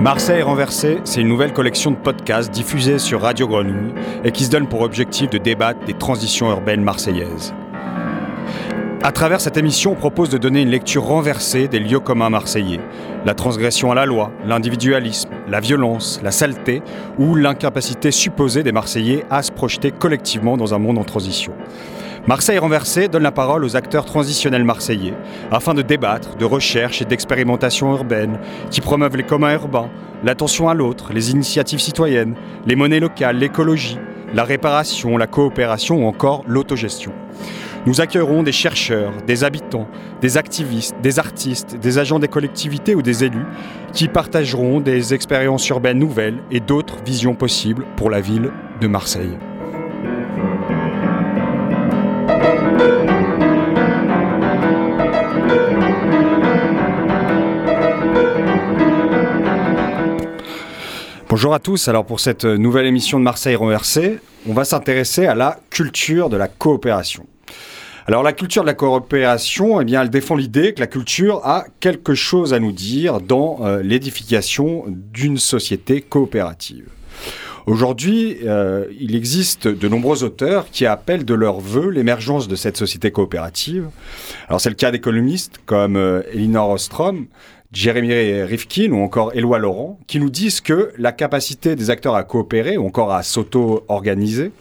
Marseille renversée, c'est une nouvelle collection de podcasts diffusés sur Radio Grenouille et qui se donne pour objectif de débattre des transitions urbaines marseillaises. À travers cette émission, on propose de donner une lecture renversée des lieux communs marseillais. La transgression à la loi, l'individualisme, la violence, la saleté ou l'incapacité supposée des Marseillais à se projeter collectivement dans un monde en transition. Marseille renversée donne la parole aux acteurs transitionnels marseillais afin de débattre de recherche et d'expérimentation urbaine qui promeuvent les communs urbains, l'attention à l'autre, les initiatives citoyennes, les monnaies locales, l'écologie, la réparation, la coopération ou encore l'autogestion. Nous accueillerons des chercheurs, des habitants, des activistes, des artistes, des agents des collectivités ou des élus qui partageront des expériences urbaines nouvelles et d'autres visions possibles pour la ville de Marseille. Bonjour à tous, alors pour cette nouvelle émission de Marseille renversée, on va s'intéresser à la culture de la coopération. Alors la culture de la coopération, eh bien, elle défend l'idée que la culture a quelque chose à nous dire dans euh, l'édification d'une société coopérative. Aujourd'hui, euh, il existe de nombreux auteurs qui appellent de leur vœu l'émergence de cette société coopérative. Alors c'est le cas d'économistes comme euh, Elinor Ostrom, Jérémy Rifkin ou encore Éloi Laurent, qui nous disent que la capacité des acteurs à coopérer ou encore à s'auto-organiser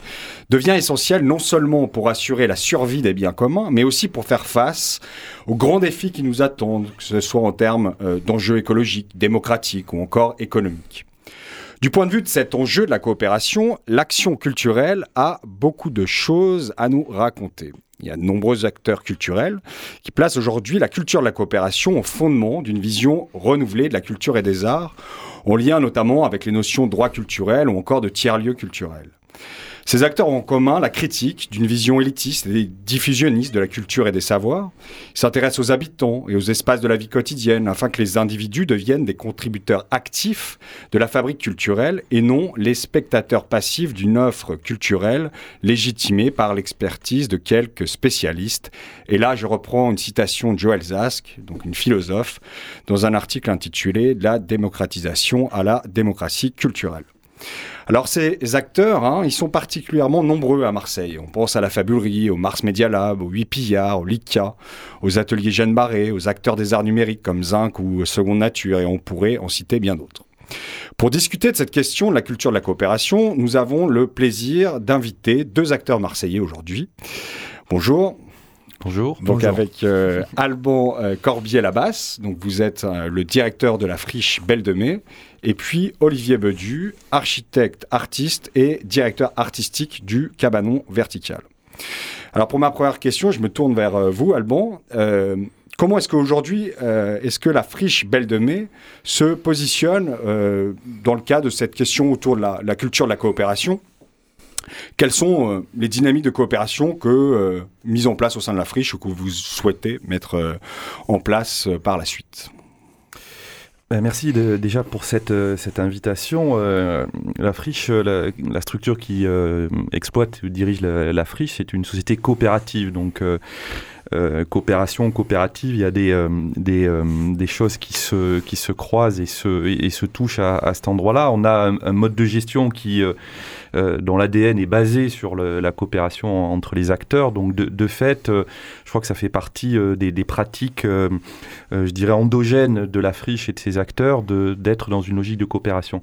devient essentielle non seulement pour assurer la survie des biens communs, mais aussi pour faire face aux grands défis qui nous attendent, que ce soit en termes euh, d'enjeux écologiques, démocratiques ou encore économiques. Du point de vue de cet enjeu de la coopération, l'action culturelle a beaucoup de choses à nous raconter. Il y a de nombreux acteurs culturels qui placent aujourd'hui la culture de la coopération au fondement d'une vision renouvelée de la culture et des arts, en lien notamment avec les notions de droit culturel ou encore de tiers-lieux culturels. Ces acteurs ont en commun la critique d'une vision élitiste et diffusionniste de la culture et des savoirs. Ils s'intéressent aux habitants et aux espaces de la vie quotidienne afin que les individus deviennent des contributeurs actifs de la fabrique culturelle et non les spectateurs passifs d'une offre culturelle légitimée par l'expertise de quelques spécialistes. Et là, je reprends une citation de Joël Zask, donc une philosophe, dans un article intitulé La démocratisation à la démocratie culturelle. Alors ces acteurs, hein, ils sont particulièrement nombreux à Marseille. On pense à la Fabulerie, au Mars Media Lab, au 8 Pillards, au LICA, aux ateliers Jeanne Barré, aux acteurs des arts numériques comme Zinc ou Seconde Nature, et on pourrait en citer bien d'autres. Pour discuter de cette question de la culture de la coopération, nous avons le plaisir d'inviter deux acteurs marseillais aujourd'hui. Bonjour. Bonjour. Donc avec euh, Alban euh, Corbier-Labasse, donc vous êtes euh, le directeur de la friche Belle de Mai, et puis Olivier Bedu, architecte, artiste et directeur artistique du Cabanon Vertical. Alors pour ma première question, je me tourne vers euh, vous, Alban. Euh, comment est-ce qu'aujourd'hui, euh, est-ce que la friche Belle de Mai se positionne dans le cas de cette question autour de la, culture de la coopération quelles sont les dynamiques de coopération que mises en place au sein de la friche que vous souhaitez mettre en place par la suite? Ben, merci déjà pour cette, euh, cette invitation. Euh, la friche, la, structure qui euh, exploite ou dirige la, friche, c'est une société coopérative. Donc, coopération, coopérative, il y a des, des, des, choses qui se, qui se croisent et se, et, se touchent à, à cet endroit-là. On a un, mode de gestion qui euh, dont l'ADN est basé sur la coopération entre les acteurs. Donc de, fait, euh, je crois que ça fait partie euh, des, pratiques, je dirais, endogènes de la friche et de ses acteurs d'être dans une logique de coopération.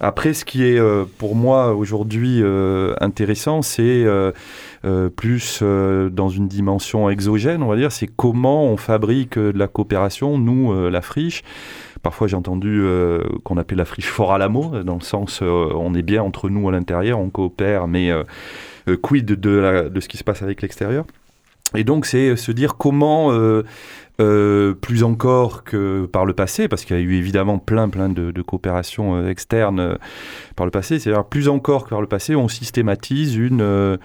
Après, ce qui est pour moi aujourd'hui intéressant, c'est plus dans une dimension exogène, on va dire, c'est comment on fabrique de la coopération, nous, la friche. Parfois, j'ai entendu euh, qu'on appelle la friche fort à l'amour, dans le sens euh, on est bien entre nous à l'intérieur, on coopère, mais euh, quid de, ce qui se passe avec l'extérieur? Et donc, c'est se dire comment euh, plus encore que par le passé, parce qu'il y a eu évidemment plein plein de, coopérations euh, externes euh, par le passé, c'est-à-dire plus encore que par le passé, on systématise une,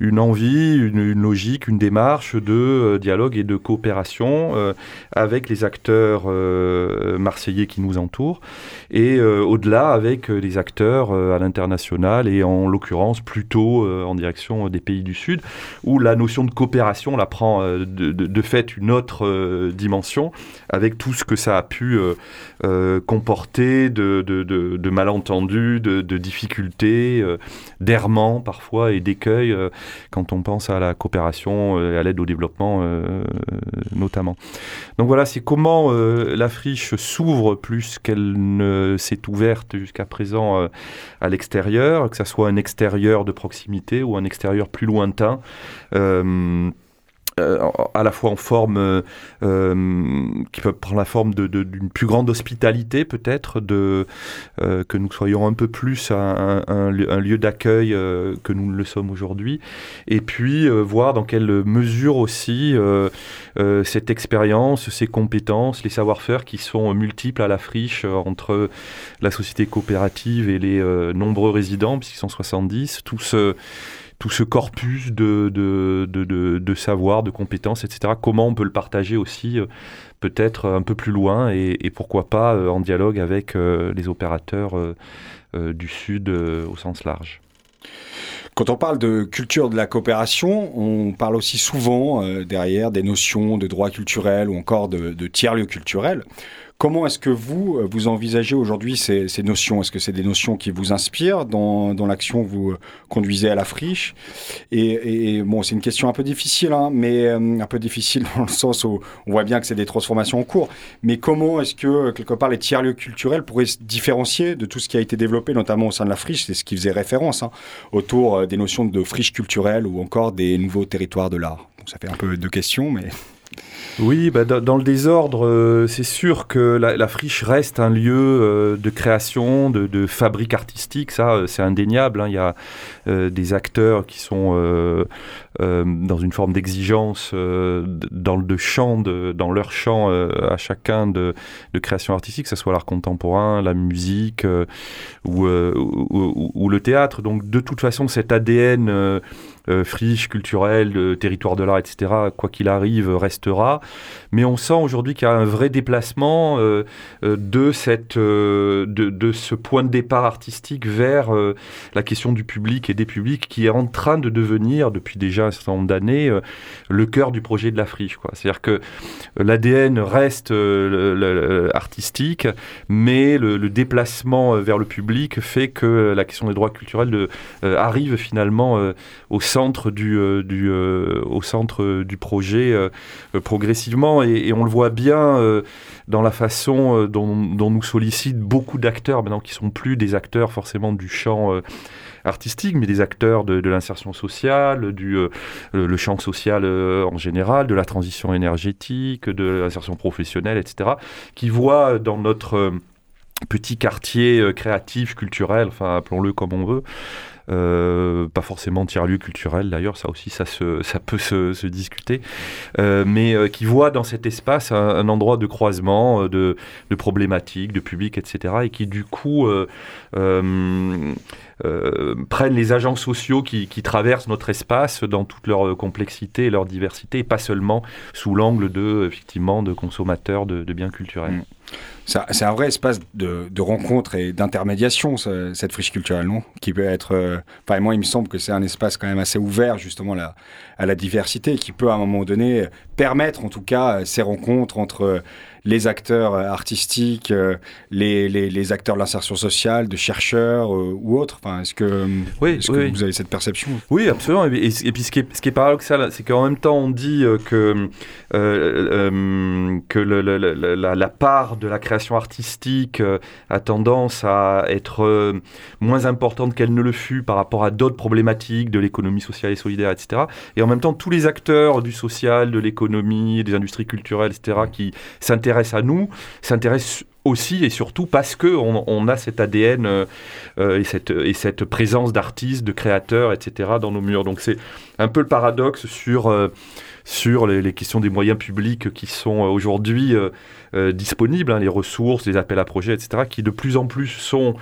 une envie, une, logique, une démarche de dialogue et de coopération avec les acteurs marseillais qui nous entourent, et au-delà avec les acteurs à l'international, et en l'occurrence plutôt en direction des pays du Sud, où la notion de coopération la prend de, de fait une autre dimension, avec tout ce que ça a pu comporter de, malentendus, de, difficultés, d'errements parfois et d'écueils quand on pense à la coopération et à l'aide au développement notamment. Donc voilà, c'est comment la friche s'ouvre plus qu'elle ne s'est ouverte jusqu'à présent à l'extérieur, que ce soit un extérieur de proximité ou un extérieur plus lointain. Euh, euh, à la fois en forme euh, euh, qui peut prendre la forme d'une de, plus grande hospitalité peut-être, de que nous soyons un peu plus un, un, lieu d'accueil que nous le sommes aujourd'hui, et puis voir dans quelle mesure aussi cette expérience, ces compétences, les savoir-faire qui sont multiples à la friche entre la société coopérative et les nombreux résidents, puisqu'ils sont 70, tout ce tout ce corpus de, de, de, savoir, de compétences, etc. Comment on peut le partager aussi euh, peut-être un peu plus loin et, pourquoi pas euh, en dialogue avec euh, les opérateurs du Sud au sens large. Quand on parle de culture de la coopération, on parle aussi souvent derrière des notions de droit culturel ou encore de, de tiers-lieux culturels. Comment est-ce que vous, euh, vous envisagez aujourd'hui ces, notions? Est-ce que c'est des notions qui vous inspirent dans, l'action que vous euh, conduisez à la friche? Et, bon, c'est une question un peu difficile, hein, mais euh, un peu difficile dans le sens où on voit bien que c'est des transformations en cours. Mais comment est-ce que, quelque part, les tiers-lieux culturels pourraient se différencier de tout ce qui a été développé, notamment au sein de la friche? C'est ce qui faisait référence hein, autour des notions de friche culturelle ou encore des nouveaux territoires de l'art. ça fait un peu de questions, mais... Oui, bah, dans le désordre, euh, c'est sûr que la, friche reste un lieu euh, de création, de, fabrique artistique, ça euh, c'est indéniable. Hein. Il y a des acteurs qui sont dans une forme d'exigence dans le dans leur champ à chacun de, création artistique, que ce soit l'art contemporain, la musique ou, ou, le théâtre. Donc de toute façon, cet ADN friche culturelle, territoire de l'art, etc., quoi qu'il arrive, restera. Mais on sent aujourd'hui qu'il y a un vrai déplacement euh, euh, de, cette, de, de, ce point de départ artistique vers la question du public et des publics qui est en train de devenir, depuis déjà un certain nombre d'années, le cœur du projet de la friche. C'est-à-dire que l'ADN reste artistique, mais le, déplacement vers le public fait que la question des droits culturels arrive finalement au centre euh, euh, au centre du projet euh, progressivement et, on le voit bien dans la façon dont, dont, nous sollicitent beaucoup d'acteurs maintenant qui sont plus des acteurs forcément du champ artistique, mais des acteurs de, l'insertion sociale, du le champ social en général, de la transition énergétique, de l'insertion professionnelle, etc., qui voient dans notre petit quartier créatif, culturel, enfin appelons-le comme on veut, euh, pas forcément tiers-lieu culturel d'ailleurs, ça aussi ça, se, ça peut se, discuter, euh, mais euh, qui voit dans cet espace un, endroit de croisement, de, de, problématiques, de public, etc. et qui du coup prennent les agents sociaux qui, traversent notre espace dans toute leur complexité et leur diversité, et pas seulement sous l'angle de, effectivement, de consommateurs de, biens culturels. Mmh. C'est un vrai espace de, de rencontre et d'intermédiation, cette friche culturelle, non? Qui peut être. Euh, enfin, moi, il me semble que c'est un espace quand même assez ouvert, justement, là, à la diversité, qui peut, à un moment donné, permettre, en tout cas, ces rencontres entre les acteurs euh, artistiques, euh, les, les, acteurs de l'insertion sociale, de chercheurs euh, ou autres enfin, Est-ce que, oui, que vous avez cette perception? Oui, absolument. Et, puis ce qui est, ce qui est paradoxal, c'est qu'en même temps, on dit que, que la, la, part de la création artistique a tendance à être moins importante qu'elle ne le fut par rapport à d'autres problématiques de l'économie sociale et solidaire, etc. Et en même temps, tous les acteurs du social, de l'économie, des industries culturelles, etc., qui s'intéressent à nous s'intéresse aussi et surtout parce que on, a cet ADN euh, euh, et, cette, et cette présence d'artistes, de créateurs, etc. dans nos murs. Donc c'est un peu le paradoxe sur, euh, les, questions des moyens publics qui sont aujourd'hui disponibles, hein, les ressources, les appels à projets, etc., qui de plus en plus sont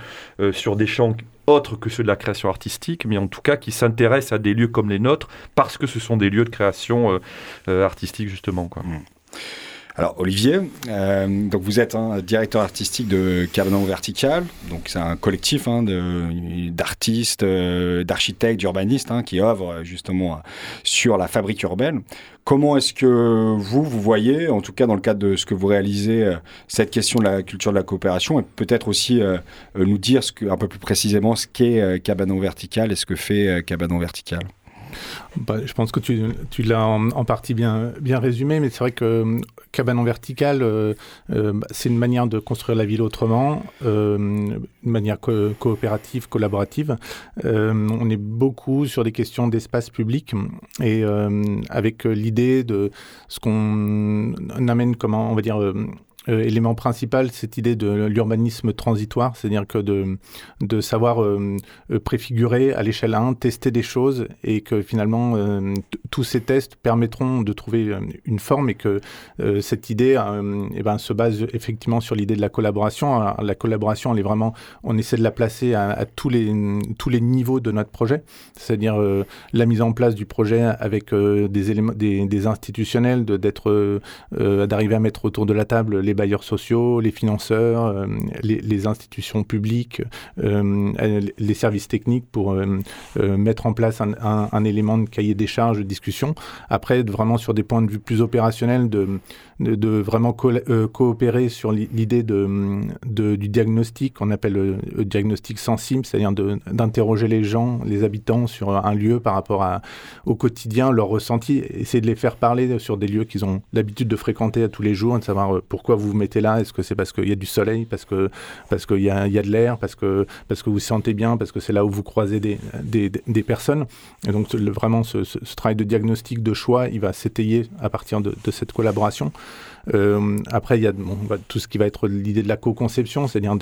sur des champs autres que ceux de la création artistique, mais en tout cas qui s'intéressent à des lieux comme les nôtres parce que ce sont des lieux de création artistique justement. Mmh. Alors Olivier, euh, donc vous êtes un directeur artistique de Cabanon Vertical, donc c'est un collectif hein, d'artistes, euh, d'architectes, d'urbanistes hein, qui œuvrent justement sur la fabrique urbaine. Comment est-ce que vous, vous voyez, en tout cas dans le cadre de ce que vous réalisez, euh, cette question de la culture de la coopération et peut-être aussi nous dire un peu plus précisément ce qu'est Cabanon Vertical et ce que fait Cabanon Vertical? Bah, je pense que tu, l'as en, partie bien, résumé, mais c'est vrai que euh, cabanon vertical, euh, euh, bah, c'est une manière de construire la ville autrement, une manière coopérative, collaborative. on est beaucoup sur des questions d'espace public et avec l'idée de ce qu'on amène, comment on va dire, euh, élément principal, cette idée de l'urbanisme transitoire, c'est-à-dire que de, de savoir euh, euh, préfigurer à l'échelle 1, tester des choses et que finalement tous ces tests permettront de trouver une forme et que cette idée eh ben, se base effectivement sur l'idée de la collaboration. la collaboration, elle est vraiment, on essaie de la placer à, tous, les, tous les niveaux de notre projet, c'est-à-dire la mise en place du projet avec des éléments, des, institutionnels, d'être, d'arriver à mettre autour de la table les bailleurs sociaux, les financeurs, euh, les, institutions publiques, euh, les services techniques pour euh, mettre en place un, élément de cahier des charges de discussion. Après, vraiment sur des points de vue plus opérationnels, de, de, vraiment coopérer sur l'idée de, du diagnostic qu'on appelle le, diagnostic sensible, c'est-à-dire d'interroger les gens, les habitants sur un lieu par rapport au quotidien, leurs ressentis, essayer de les faire parler sur des lieux qu'ils ont l'habitude de fréquenter à tous les jours, de savoir pourquoi vous vous mettez là Est-ce que c'est parce qu'il y a du soleil, parce que parce qu'il y a, y a de l'air, parce que parce que vous sentez bien, parce que c'est là où vous croisez des, des, personnes Et donc vraiment ce, travail de diagnostic, de choix, il va s'étayer à partir de cette collaboration. Euh, après, il y a tout ce qui va être l'idée de la co-conception, c'est-à-dire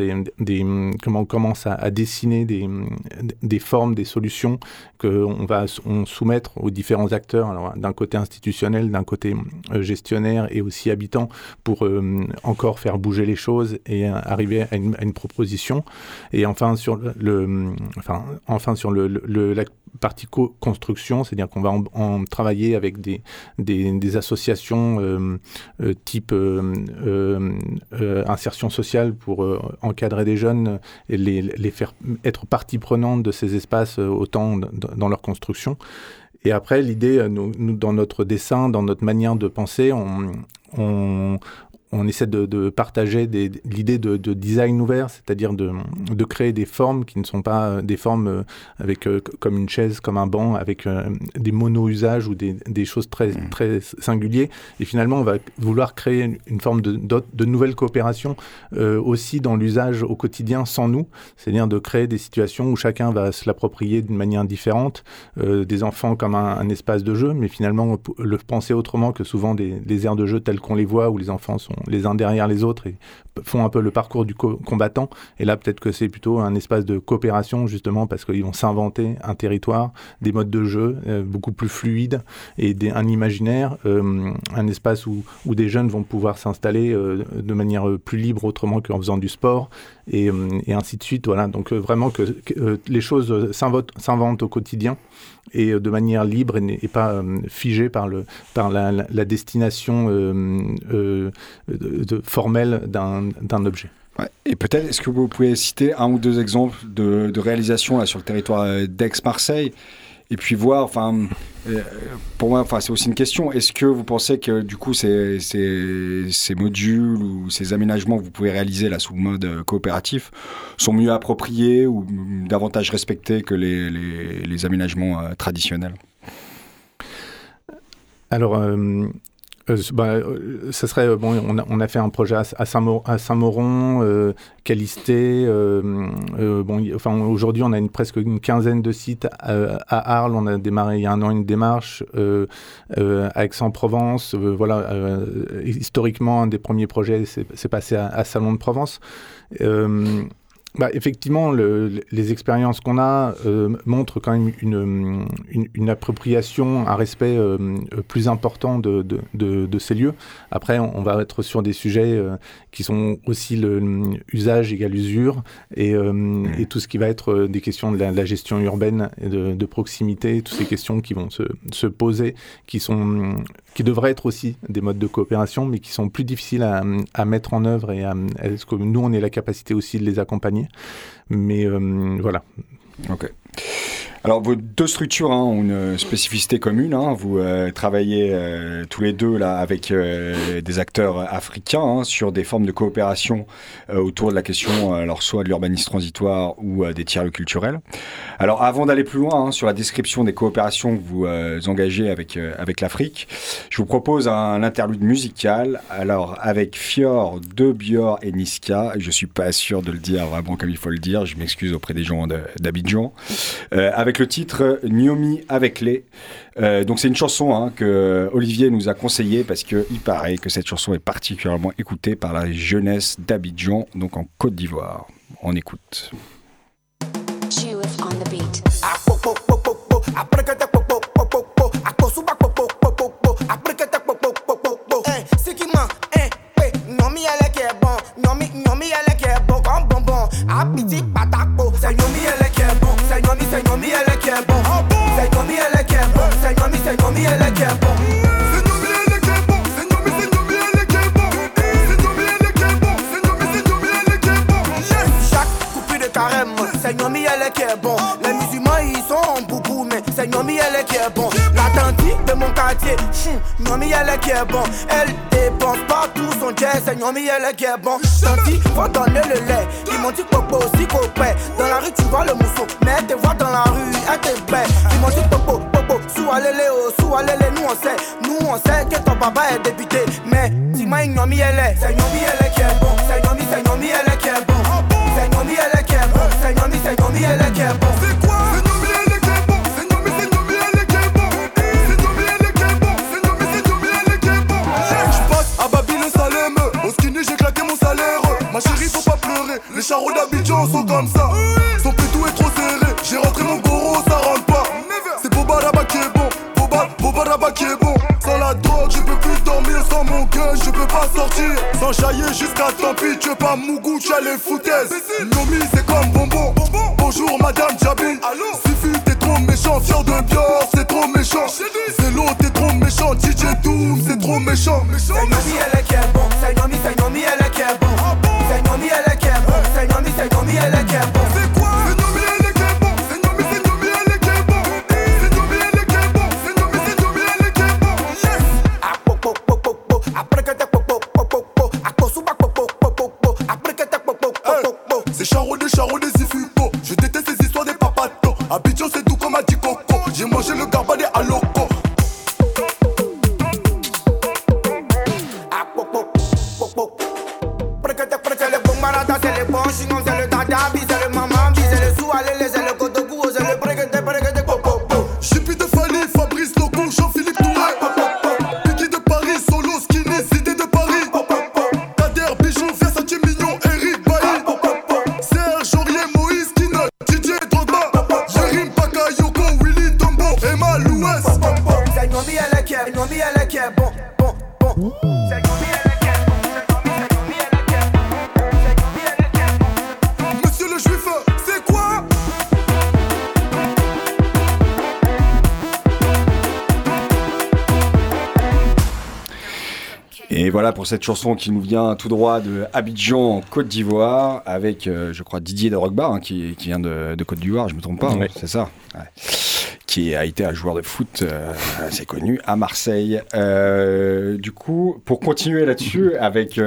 comment on commence à, dessiner des, formes, des solutions qu'on va soumettre aux différents acteurs, d'un côté institutionnel, d'un côté euh, gestionnaire et aussi habitant, pour euh, encore faire bouger les choses et arriver à une, proposition. Et enfin sur enfin, sur la partie construction, c'est-à-dire qu'on va en, travailler avec des, associations type euh, insertion sociale pour encadrer des jeunes et les, faire être partie prenante de ces espaces autant dans leur construction. Et après, l'idée, nous, dans notre dessin, dans notre manière de penser, on, on essaie de, partager l'idée de, design ouvert, c'est-à-dire de, créer des formes qui ne sont pas euh, des formes euh, avec euh, comme une chaise, comme un banc, avec des mono-usages ou des, choses très, mmh. très singuliers. Et finalement, on va vouloir créer une, forme de, de, nouvelle coopération aussi dans l'usage au quotidien sans nous, c'est-à-dire de créer des situations où chacun va se l'approprier d'une manière différente, des enfants comme un, espace de jeu, mais finalement le penser autrement que souvent des, des aires de jeu telles qu'on les voit, où les enfants sont les uns derrière les autres et font un peu le parcours du combattant. Et là, peut-être que c'est plutôt un espace de coopération, justement, parce qu'ils vont s'inventer un territoire, des modes de jeu euh, beaucoup plus fluides et un imaginaire, euh, un espace où, où, des jeunes vont pouvoir s'installer euh, de manière plus libre autrement qu'en faisant du sport et, et, ainsi de suite. Voilà, donc vraiment que, les choses s'inventent au quotidien et de manière libre et, pas figée par, le, par la, destination de, formelle d'un objet. Et peut-être, est-ce que vous pouvez citer un ou deux exemples de, de réalisations sur le territoire euh, d'Aix-Marseille? Et puis voir, enfin, euh, pour moi, enfin, c'est aussi une question. Est-ce que vous pensez que du coup, ces, modules ou ces aménagements que vous pouvez réaliser là sous mode euh, coopératif sont mieux appropriés ou davantage respectés que les, aménagements traditionnels? Alors, euh, bah, euh, serait bon. On a, fait un projet à, Saint-Moron, euh, Calisté. bon, enfin, aujourd'hui, on a presque une quinzaine de sites à, Arles. On a démarré il y a un an une démarche à Aix-en-Provence. voilà, historiquement, un des premiers projets s'est passé à, Salon de Provence. Bah, effectivement, le, les expériences qu'on a euh, montrent quand même une, appropriation, un respect euh, plus important de, ces lieux. Après, on, va être sur des sujets euh, qui sont aussi le, usage égal usure et, tout ce qui va être des questions de la, gestion urbaine et de, proximité, toutes ces questions qui vont se, se, poser, qui, sont, qui devraient être aussi des modes de coopération, mais qui sont plus difficiles à, à mettre en œuvre et à, est-ce que nous, on ait la capacité aussi de les accompagner mais euh, voilà. Ok. Alors, vos deux structures hein, ont une spécificité commune. Hein. Vous euh, travaillez euh, tous les deux là avec euh, des acteurs africains hein, sur des formes de coopération euh, autour de la question, alors soit de l'urbanisme transitoire ou des tiers culturels. Alors, avant d'aller plus loin hein, sur la description des coopérations que vous engagez avec avec l'Afrique, je vous propose un interlude musical. Alors, avec Fior, De Bior et Niska, je suis pas sûr de le dire vraiment comme il faut le dire. Je m'excuse auprès des gens d'Abidjan. avec avec le titre Niomi avec les. Euh, donc c'est une chanson hein, que Olivier nous a conseillé parce qu'il paraît que cette chanson est particulièrement écoutée par la jeunesse d'Abidjan, donc en Côte d'Ivoire. On écoute. Elle Nomi, elle est bon. Dans la rue, tu vois le mousseau. Mais elle te voit dans la rue, elle te bête. Ils m'ont dit popo, oh, nous on sait. Que ton papa est député. Mais dis-moi, Nomi, elle est. C'est Nomi, elle est qui est bon. C'est Nomi, c'est Nomi, elle est qui est bon. C'est Nomi, elle est qui est bon. C'est Nomi, c'est Nomi, elle est qui est bon. Les charros d'Abidjan sont comme ça. Son pétou est trop serré. J'ai rentré mon goro, ça Boba Rabat qui est bon. Sans la drogue, je peux plus dormir. Sans mon gun, je peux pas sortir. Sans jaillir jusqu'à tant pis. Tu veux pas Mougou, tu as les foutaises. Nomi, c'est comme bonbon. Bonjour, madame Jabi. Sifu, t'es trop méchant. Fier de Bior, c'est trop méchant. C'est l'autre, t'es trop méchant. DJ Doom, c'est trop méchant. Nomi, elle est qui est bon. Est qui Et voilà pour cette chanson qui nous vient tout droit de Abidjan en Côte d'Ivoire avec, euh, je crois, Didier de Rogba hein, qui, qui, vient de, de, Côte d'Ivoire, je me trompe pas, Ouais. hein, c'est ça. Ouais. Qui a été un joueur de foot euh, assez connu à Marseille. Euh, du coup, pour continuer là-dessus, avec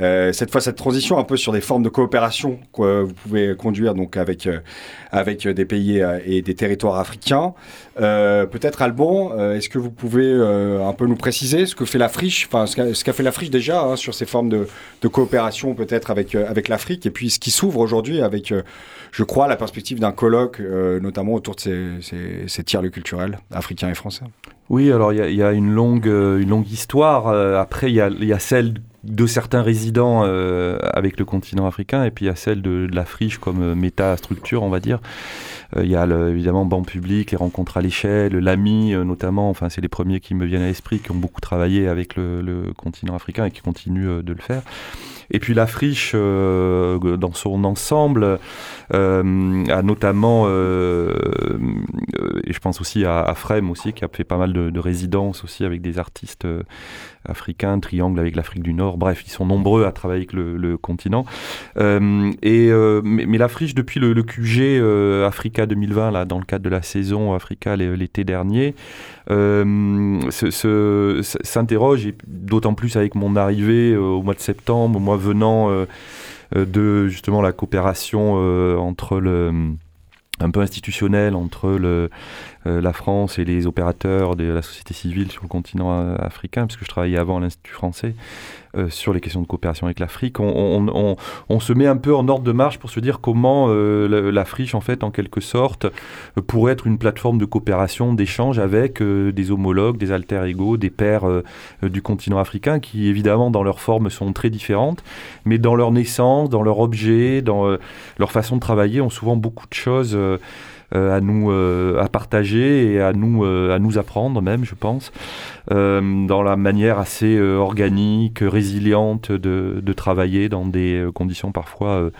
euh, cette fois cette transition un peu sur des formes de coopération que vous pouvez conduire donc avec euh, avec des pays euh, et des territoires africains. Peut-être Alban, est-ce que vous pouvez un peu nous préciser ce que fait la friche, enfin ce qu'a fait la friche déjà hein, sur ces formes de, de coopération peut-être avec avec l'Afrique et puis ce qui s'ouvre aujourd'hui avec, je crois, la perspective d'un colloque, euh, notamment autour de ces, ces, ces tiers-lieux culturels africains et français. Oui, alors il y, y a une longue, euh, une longue histoire. Euh, après, il y y a celle de certains résidents avec le continent africain, et puis il y a celle de, la friche comme méta-structure, on va dire. Il y a évidemment banque public, les rencontres à l'échelle, l'AMI notamment, enfin c'est les premiers qui me viennent à l'esprit, qui ont beaucoup travaillé avec le, le continent africain et qui continuent de le faire. Et puis la friche, euh, dans son ensemble, euh, a notamment, euh, et je pense aussi à, à aussi, qui a fait pas mal de, de résidences aussi avec des artistes africains, Triangle avec l'Afrique du Nord. Bref, ils sont nombreux à travailler avec le, continent. et mais, mais, la friche depuis le, QG Africa 2020, là, dans le cadre de la saison Africa l'été dernier, s'interroge, et d'autant plus avec mon arrivée au mois de septembre, au mois venant euh, euh, de justement la coopération euh, entre le un peu institutionnel entre le, la France et les opérateurs de la société civile sur le continent africain, puisque je travaillais avant à l'Institut français. Euh, sur les questions de coopération avec l'Afrique. On, se met un peu en ordre de marche pour se dire comment euh, l'Afrique, en fait, en quelque sorte, euh, pourrait être une plateforme de coopération, d'échange avec des homologues, des alter égaux, des pairs du continent africain, qui évidemment, dans leur forme, sont très différentes, mais dans leur naissance, dans leur objet, dans leur façon de travailler, ont souvent beaucoup de choses. À nous à partager et à nous à nous apprendre même je pense euh, dans la manière assez euh, organique, résiliente de, de, travailler dans des euh, conditions parfois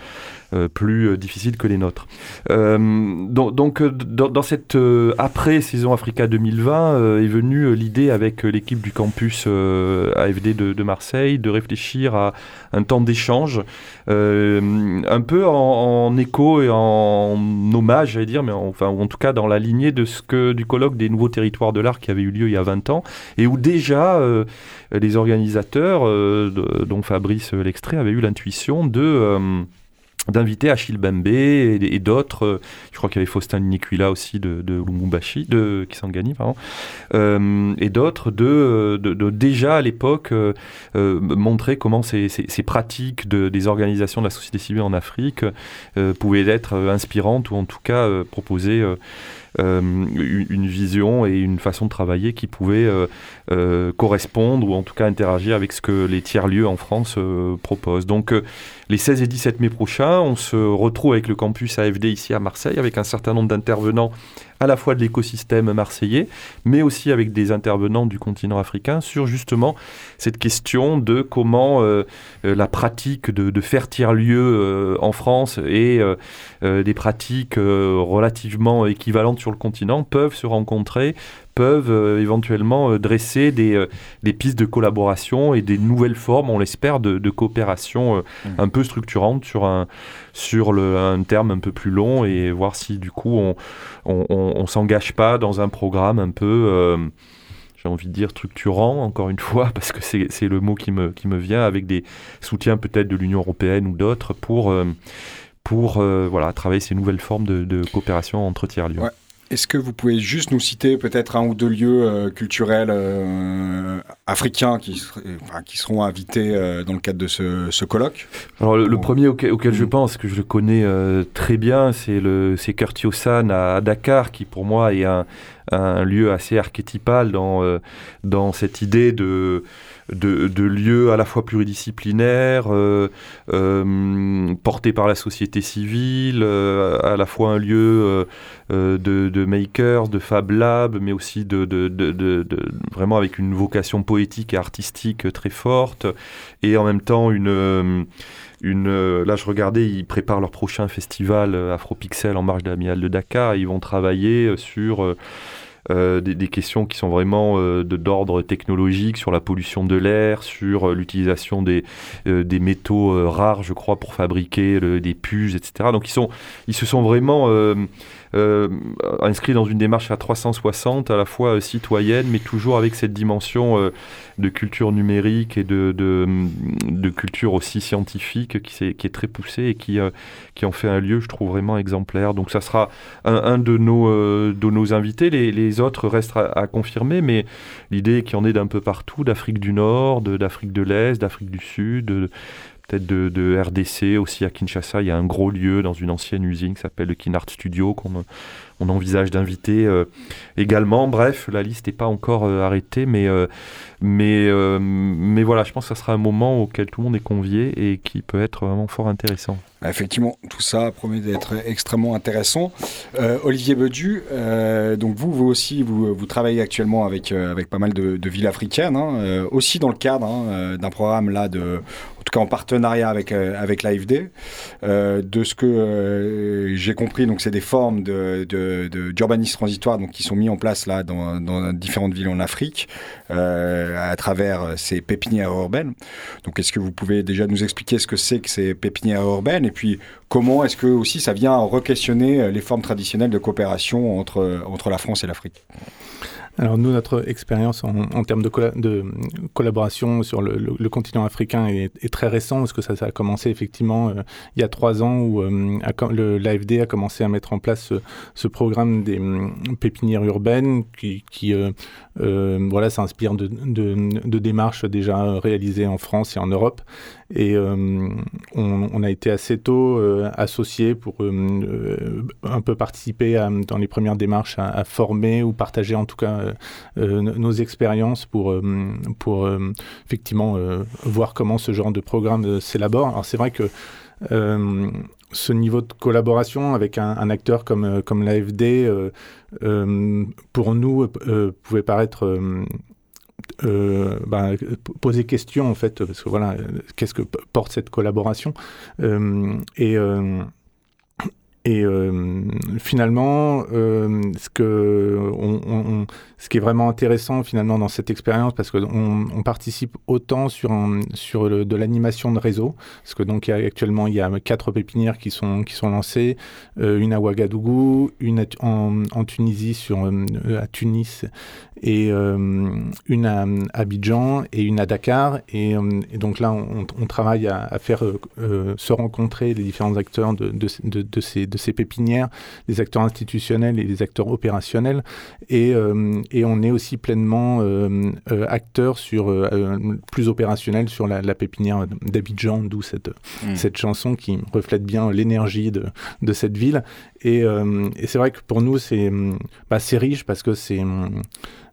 plus difficiles que les nôtres. donc, donc dans, cette après-saison Africa 2020 est venue l'idée avec l'équipe du campus AFD de, Marseille de réfléchir à un temps d'échange un peu en, écho et en hommage, j'allais dire, mais enfin, en tout cas dans la lignée de ce que du colloque des nouveaux territoires de l'art qui avait eu lieu il y a 20 ans et où déjà euh, les organisateurs, euh, dont Fabrice L'extrait, avaient eu l'intuition de euh, d'inviter Achille Bembe et, d'autres, je crois qu'il y avait Faustin Niquila aussi de, de Lumumbashi, de Kisangani, pardon, et d'autres de, de, déjà à l'époque montrer comment ces, ces, pratiques de, des organisations de la société civile en Afrique pouvaient être inspirantes ou en tout cas proposer euh, une vision et une façon de travailler qui pouvait euh, euh, correspondre ou en tout cas interagir avec ce que les tiers-lieux en France proposent. Donc les 16 et 17 mai prochains, on se retrouve avec le campus AFD ici à Marseille, avec un certain nombre d'intervenants à la fois de l'écosystème marseillais, mais aussi avec des intervenants du continent africain sur justement cette question de comment euh, euh, la pratique de, faire tiers-lieu euh, en France et des pratiques relativement équivalentes sur le continent peuvent se rencontrer peuvent euh, éventuellement euh, dresser des, euh, des, pistes de collaboration et des nouvelles formes, on l'espère, de, de, coopération mmh. un peu structurante sur, un, sur le, un terme un peu plus long et voir si du coup on on, on, s'engage pas dans un programme un peu j'ai envie de dire structurant, encore une fois, parce que c'est le mot qui me, qui me vient, avec des soutiens peut-être de l'Union européenne ou d'autres pour, pour voilà, travailler ces nouvelles formes de, de coopération entre tiers-lieux. Est-ce que vous pouvez juste nous citer peut-être un ou deux lieux euh, culturels euh, africains qui, qui, seront invités euh, dans le cadre de ce, colloque? Alors le, premier auquel, je mm. pense, que je le connais très bien, c'est le c'est à, Dakar, qui pour moi est un, un lieu assez archétypal dans, dans cette idée de de, lieux à la fois pluridisciplinaires, euh, euh, portés par la société civile, euh, à la fois un lieu de, makers, de Fab Lab, mais aussi de, vraiment avec une vocation poétique et artistique très forte, et en même temps une... Une, là, je regardais, ils préparent leur prochain festival Afropixel en marge de la de Dakar. Ils vont travailler sur euh, des, questions qui sont vraiment euh, d'ordre technologique sur la pollution de l'air, sur euh, l'utilisation des, des métaux rares, je crois, pour fabriquer des puces, etc. Donc ils, sont, ils se sont vraiment euh, inscrit dans une démarche à 360, à la fois citoyenne, mais toujours avec cette dimension de culture numérique et de, de, culture aussi scientifique qui, est, très poussée et qui, qui en fait un lieu, je trouve, vraiment exemplaire. Donc ça sera un, de, nos, de nos invités. Les autres restent à, confirmer, mais l'idée qu'il y en ait d'un peu partout, d'Afrique du Nord, d'Afrique de, l'Est, d'Afrique du Sud, peut-être de, de, RDC aussi à Kinshasa. Il y a un gros lieu dans une ancienne usine qui s'appelle le Kinart Studio qu'on on envisage d'inviter euh, également. Bref, la liste n'est pas encore euh, arrêtée, mais, euh, mais, mais voilà, je pense que ça sera un moment auquel tout le monde est convié et qui peut être vraiment fort intéressant. Effectivement, tout ça promet d'être extrêmement intéressant. Olivier Bedu, donc vous, vous aussi, vous, travaillez actuellement avec, avec pas mal de, villes africaines, hein, aussi dans le cadre hein, d'un programme là en tout cas en partenariat avec, avec l'AFD. de ce que j'ai compris, donc c'est des formes de, d'urbanisme transitoire donc, qui sont mis en place là dans, différentes villes en Afrique euh, à travers ces pépinières urbaines. Donc est-ce que vous pouvez déjà nous expliquer ce que c'est que ces pépinières urbaines et puis comment est-ce que aussi ça vient re-questionner les formes traditionnelles de coopération entre, entre la France et l'Afrique? Alors nous, notre expérience en, termes de, de, collaboration sur le, continent africain est, très récent parce que ça, a commencé effectivement euh, il y a trois ans où euh, l'AFD a commencé à mettre en place ce, programme des hum, pépinières urbaines qui, euh, voilà, s'inspire de, démarches déjà réalisées en France et en Europe et euh, on, a été assez tôt euh, associés pour euh, un peu participer dans les premières démarches à, former ou partager en tout cas nos expériences pour, pour effectivement voir comment ce genre de programme s'élabore. Alors c'est vrai que ce niveau de collaboration avec un, acteur comme, comme l'AFD, pour nous, pouvait paraître euh, bah, poser question en fait parce que voilà qu'est-ce que porte cette collaboration? Euh, et euh, et euh, finalement, euh, ce, que ce qui est vraiment intéressant finalement dans cette expérience, parce qu'on on participe autant sur, sur de l'animation de réseau, parce que donc actuellement il y a quatre pépinières qui sont, qui sont lancées, euh, une à Ouagadougou, une en, en, Tunisie, sur, à Tunis, et une à Abidjan et une à Dakar. Et, donc là, on, travaille à, faire se rencontrer les différents acteurs de, de ces de ces pépinières, les acteurs institutionnels et les acteurs opérationnels. Et, euh, et on est aussi pleinement euh, euh, acteur sur, plus opérationnel sur la, pépinière d'Abidjan, d'où cette, mm. cette chanson qui reflète bien l'énergie de, de cette ville. Et, et c'est vrai que pour nous, c'est bah, riche parce que c'est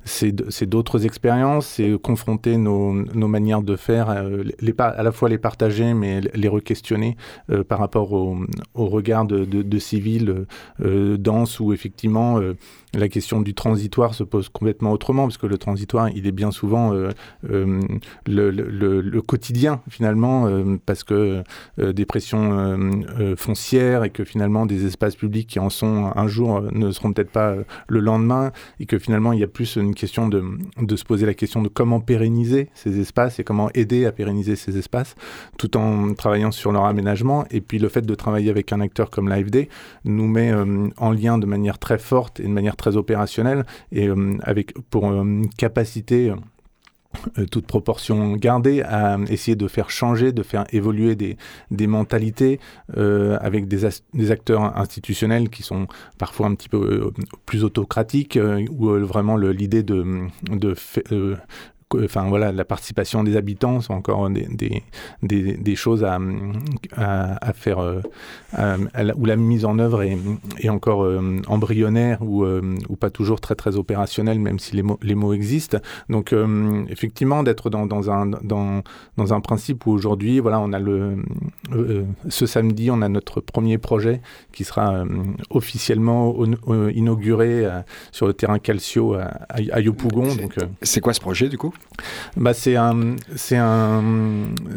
c'est d'autres expériences, c'est confronter nos, nos, manières de faire, euh, les, à la fois les partager, mais les re-questionner euh, par rapport au, au regard de, civils euh, denses où effectivement la question du transitoire se pose complètement autrement, parce que le transitoire, il est bien souvent euh, euh, le, quotidien, finalement, euh, parce que des pressions foncières et que finalement des espaces publics qui en sont un jour ne seront peut-être pas le lendemain, et que finalement il y a plus une question de, se poser la question de comment pérenniser ces espaces et comment aider à pérenniser ces espaces, tout en travaillant sur leur aménagement. Et puis le fait de travailler avec un acteur comme l'AFD nous met en lien de manière très forte et de manière très opérationnel et euh, avec pour une euh, capacité euh, toute proportion gardée, à essayer de faire changer, de faire évoluer des, mentalités avec des, des, acteurs institutionnels qui sont parfois un petit peu plus autocratiques, où vraiment l'idée de, de, enfin voilà, la participation des habitants sont encore des, des, des, choses à, à, faire, euh, où la mise en œuvre est, est encore euh, embryonnaire ou, euh, ou, pas toujours très très opérationnelle, même si les mots, les mots existent. Donc effectivement, d'être dans, dans, un, dans, dans un principe où aujourd'hui, voilà, on a le, ce samedi, on a notre premier projet qui sera officiellement inauguré sur le terrain Calcio à, à Yopougon. C'est quoi ce projet du coup? Bah, c'est un, c'est un,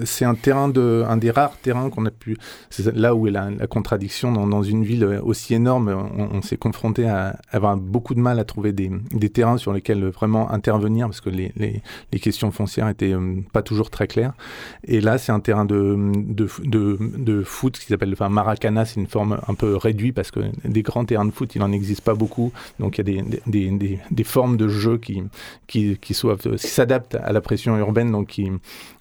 c'est un terrain de, un des rares terrains qu'on a pu. C'est là où est la, contradiction dans, dans, une ville aussi énorme. On, s'est confronté à, avoir beaucoup de mal à trouver des, des, terrains sur lesquels vraiment intervenir parce que les, les, les questions foncières étaient euh, pas toujours très claires. Et là, c'est un terrain de, de, de, de foot qui s'appelle, enfin, Maracana, c'est une forme un peu réduite parce que des grands terrains de foot, il n'en existe pas beaucoup. Donc il y a des, des, des, des formes de jeu qui, qui, qui, qui à la pression urbaine, donc qui,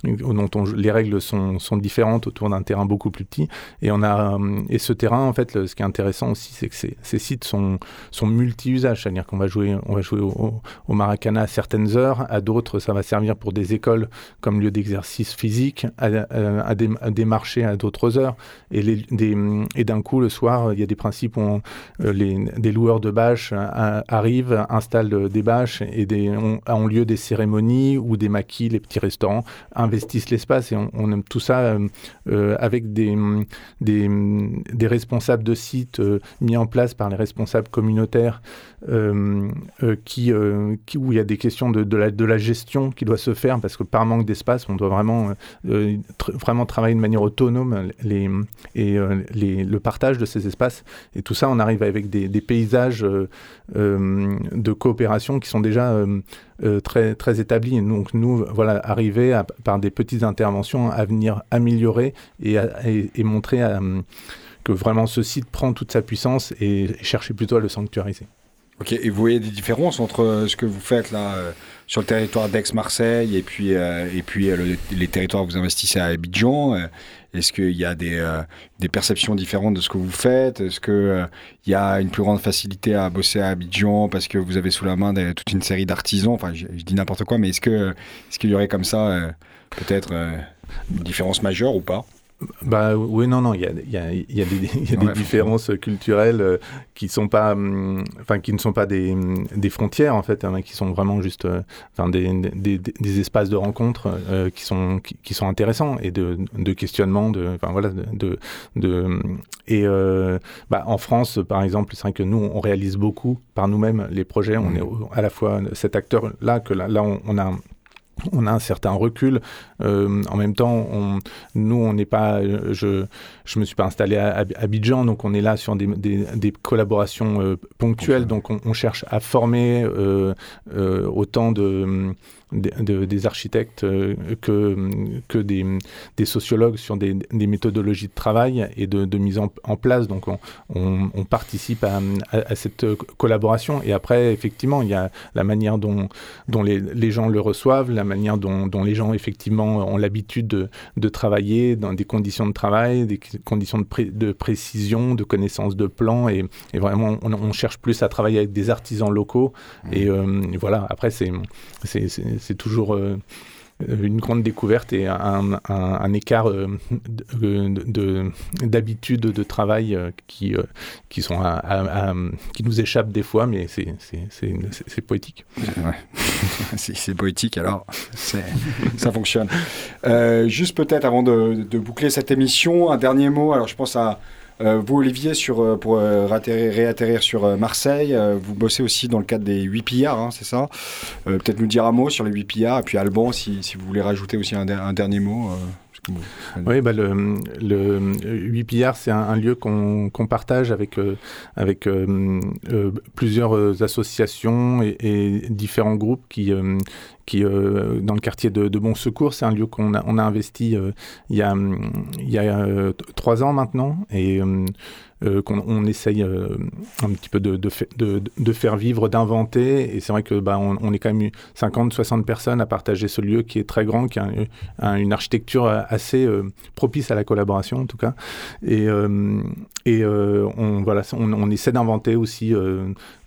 dont les règles sont, sont différentes autour d'un terrain beaucoup plus petit. Et, on a, et ce terrain, en fait, ce qui est intéressant aussi, c'est que ces, sites sont, sont multi-usages, c'est-à-dire qu'on va jouer, on va jouer au, au, Maracana à certaines heures, à d'autres, ça va servir pour des écoles comme lieu d'exercice physique, à, à, des, marchés à d'autres heures. Et, d'un coup, le soir, il y a des principes où les, des loueurs de bâches arrivent, installent des bâches et ont lieu des cérémonies ou des maquis, les petits restaurants, investissent l'espace et on, aime tout ça euh, euh, avec des, des, responsables de sites euh, mis en place par les responsables communautaires qui, qui, où il y a des questions de, de, la, de la gestion qui doit se faire parce que par manque d'espace, on doit vraiment, vraiment travailler de manière autonome les, et les, le partage de ces espaces. Et tout ça, on arrive avec des paysages de coopération qui sont déjà euh, très, très établi. donc nous, voilà, arriver à, par des petites interventions à venir améliorer et, et, montrer que vraiment ce site prend toute sa puissance et, chercher plutôt à le sanctuariser. Ok, et vous voyez des différences entre ce que vous faites là euh, sur le territoire d'Aix-Marseille et puis, euh, et puis les territoires que vous investissez à Abidjan est-ce qu'il y a des, euh, des, perceptions différentes de ce que vous faites? Est-ce qu'il euh, y a une plus grande facilité à bosser à Abidjan parce que vous avez sous la main toute une série d'artisans? Enfin, je, dis n'importe quoi, mais est-ce qu'il est qu'il y aurait comme ça euh, peut-être une différence majeure ou pas? Bah oui, non, non, il y a, y a, y a des, y a des différences culturelles euh, qui sont pas, hum, enfin qui ne sont pas des, des frontières en fait, hein, qui sont vraiment juste, euh, des, des, des, espaces de rencontre euh, qui sont qui, qui, sont intéressants et de, de questionnement, de, enfin voilà, de, de, et bah, en France par exemple, c'est vrai que nous on réalise beaucoup par nous-mêmes les projets, on mmh. est à la fois cet acteur là que là, là on, on a on a un certain recul. Euh, en même temps, on, nous, on n'est pas. Je je me suis pas installé à, Abidjan, donc on est là sur des, des, des collaborations euh, ponctuelles. Donc on, on, cherche à former euh, euh autant de de, des architectes euh, que, que des, des, sociologues sur des, des, méthodologies de travail et de, de mise en, en, place. Donc on, on, on participe à, à, à, cette collaboration. Et après, effectivement, il y a la manière dont, dont les, les gens le reçoivent, la manière dont, dont les gens, effectivement, ont l'habitude de, de, travailler dans des conditions de travail, des conditions de, pré, de précision, de connaissance de plan. Et, et vraiment, on, on, cherche plus à travailler avec des artisans locaux. Mmh. Et euh, voilà, après, c'est c'est toujours euh, une grande découverte et un, écart euh, d'habitude de, de, travail euh, qui, qui, sont qui nous échappent des fois, mais c'est poétique. Ouais. c'est poétique, alors ça fonctionne. Juste peut-être avant de, de, boucler cette émission, un dernier mot. Alors je pense à vous, Olivier, sur, euh, pour euh, réatterrir sur Marseille, vous bossez aussi dans le cadre des 8 pillards, hein, c'est ça? Peut-être nous dire un mot sur les 8 pillards, et puis Alban, si, vous voulez rajouter aussi un dernier mot. Oui, bah le, le 8 pillards, c'est un, un, lieu qu'on qu partage avec, euh, avec euh, euh, plusieurs associations et, et, différents groupes qui, qui dans le quartier de, de Bon Secours, c'est un lieu qu'on a, on a investi il y a, il y a trois ans maintenant. Et euh, qu'on on essaye euh, un petit peu de, faire vivre, d'inventer. Et c'est vrai que bah, on, est quand même 50, 60 personnes à partager ce lieu qui est très grand, qui a un, une architecture assez euh, propice à la collaboration en tout cas. Et, euh, et euh, on, voilà, on, essaie d'inventer aussi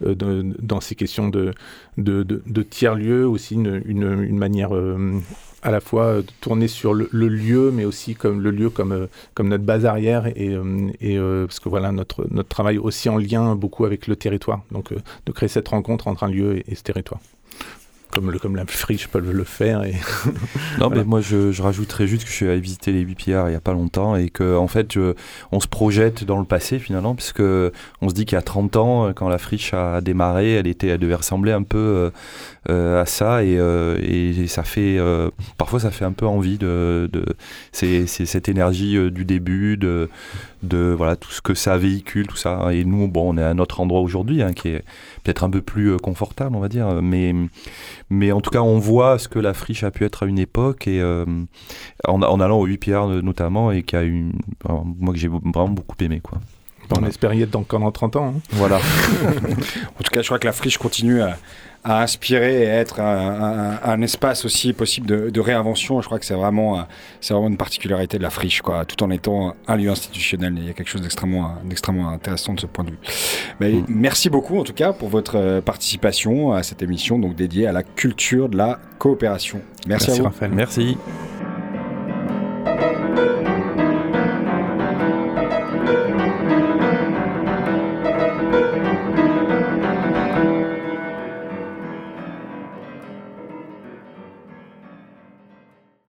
dans ces questions de, de, tiers-lieux aussi une manière à la fois euh, tourner sur le, le, lieu, mais aussi comme le lieu comme, euh, comme notre base arrière, et, euh, et parce que voilà, notre, notre travail aussi en lien beaucoup avec le territoire, donc de créer cette rencontre entre un lieu et, et ce territoire comme, le, comme la friche peuvent le faire. Et non, voilà. mais moi je, je, rajouterais juste que je suis allé visiter les 8 pillards il n'y a pas longtemps et que en fait je, on se projette dans le passé finalement, puisque on se dit qu'il y a 30 ans, quand la friche a démarré, elle, était, elle devait ressembler un peu euh, à ça et, euh, et, ça fait euh, parfois ça fait un peu envie de, de c'est, cette énergie euh, du début de, de voilà tout ce que ça véhicule tout ça et nous bon on est à notre endroit aujourd'hui hein, qui est peut-être un peu plus euh, confortable on va dire. Mais mais en tout cas on voit ce que la friche a pu être à une époque et euh, en, en, allant au 8 pierres notamment et qui a une moi que j'ai vraiment beaucoup aimé quoi On espère y être encore dans 30 ans. hein. Voilà. En tout cas, je crois que la friche continue à, à inspirer et à être un, un- un espace aussi possible de, de réinvention. Je crois que c'est vraiment, euh, c'est vraiment une particularité de la friche, quoi, tout en étant un lieu institutionnel. Il y a quelque chose d'extrêmement, d'extrêmement intéressant de ce point de vue. Mais Mm. Merci beaucoup, en tout cas, pour votre euh, participation à cette émission donc dédiée à la culture de la coopération. Merci, à vous. Raphaël. Merci.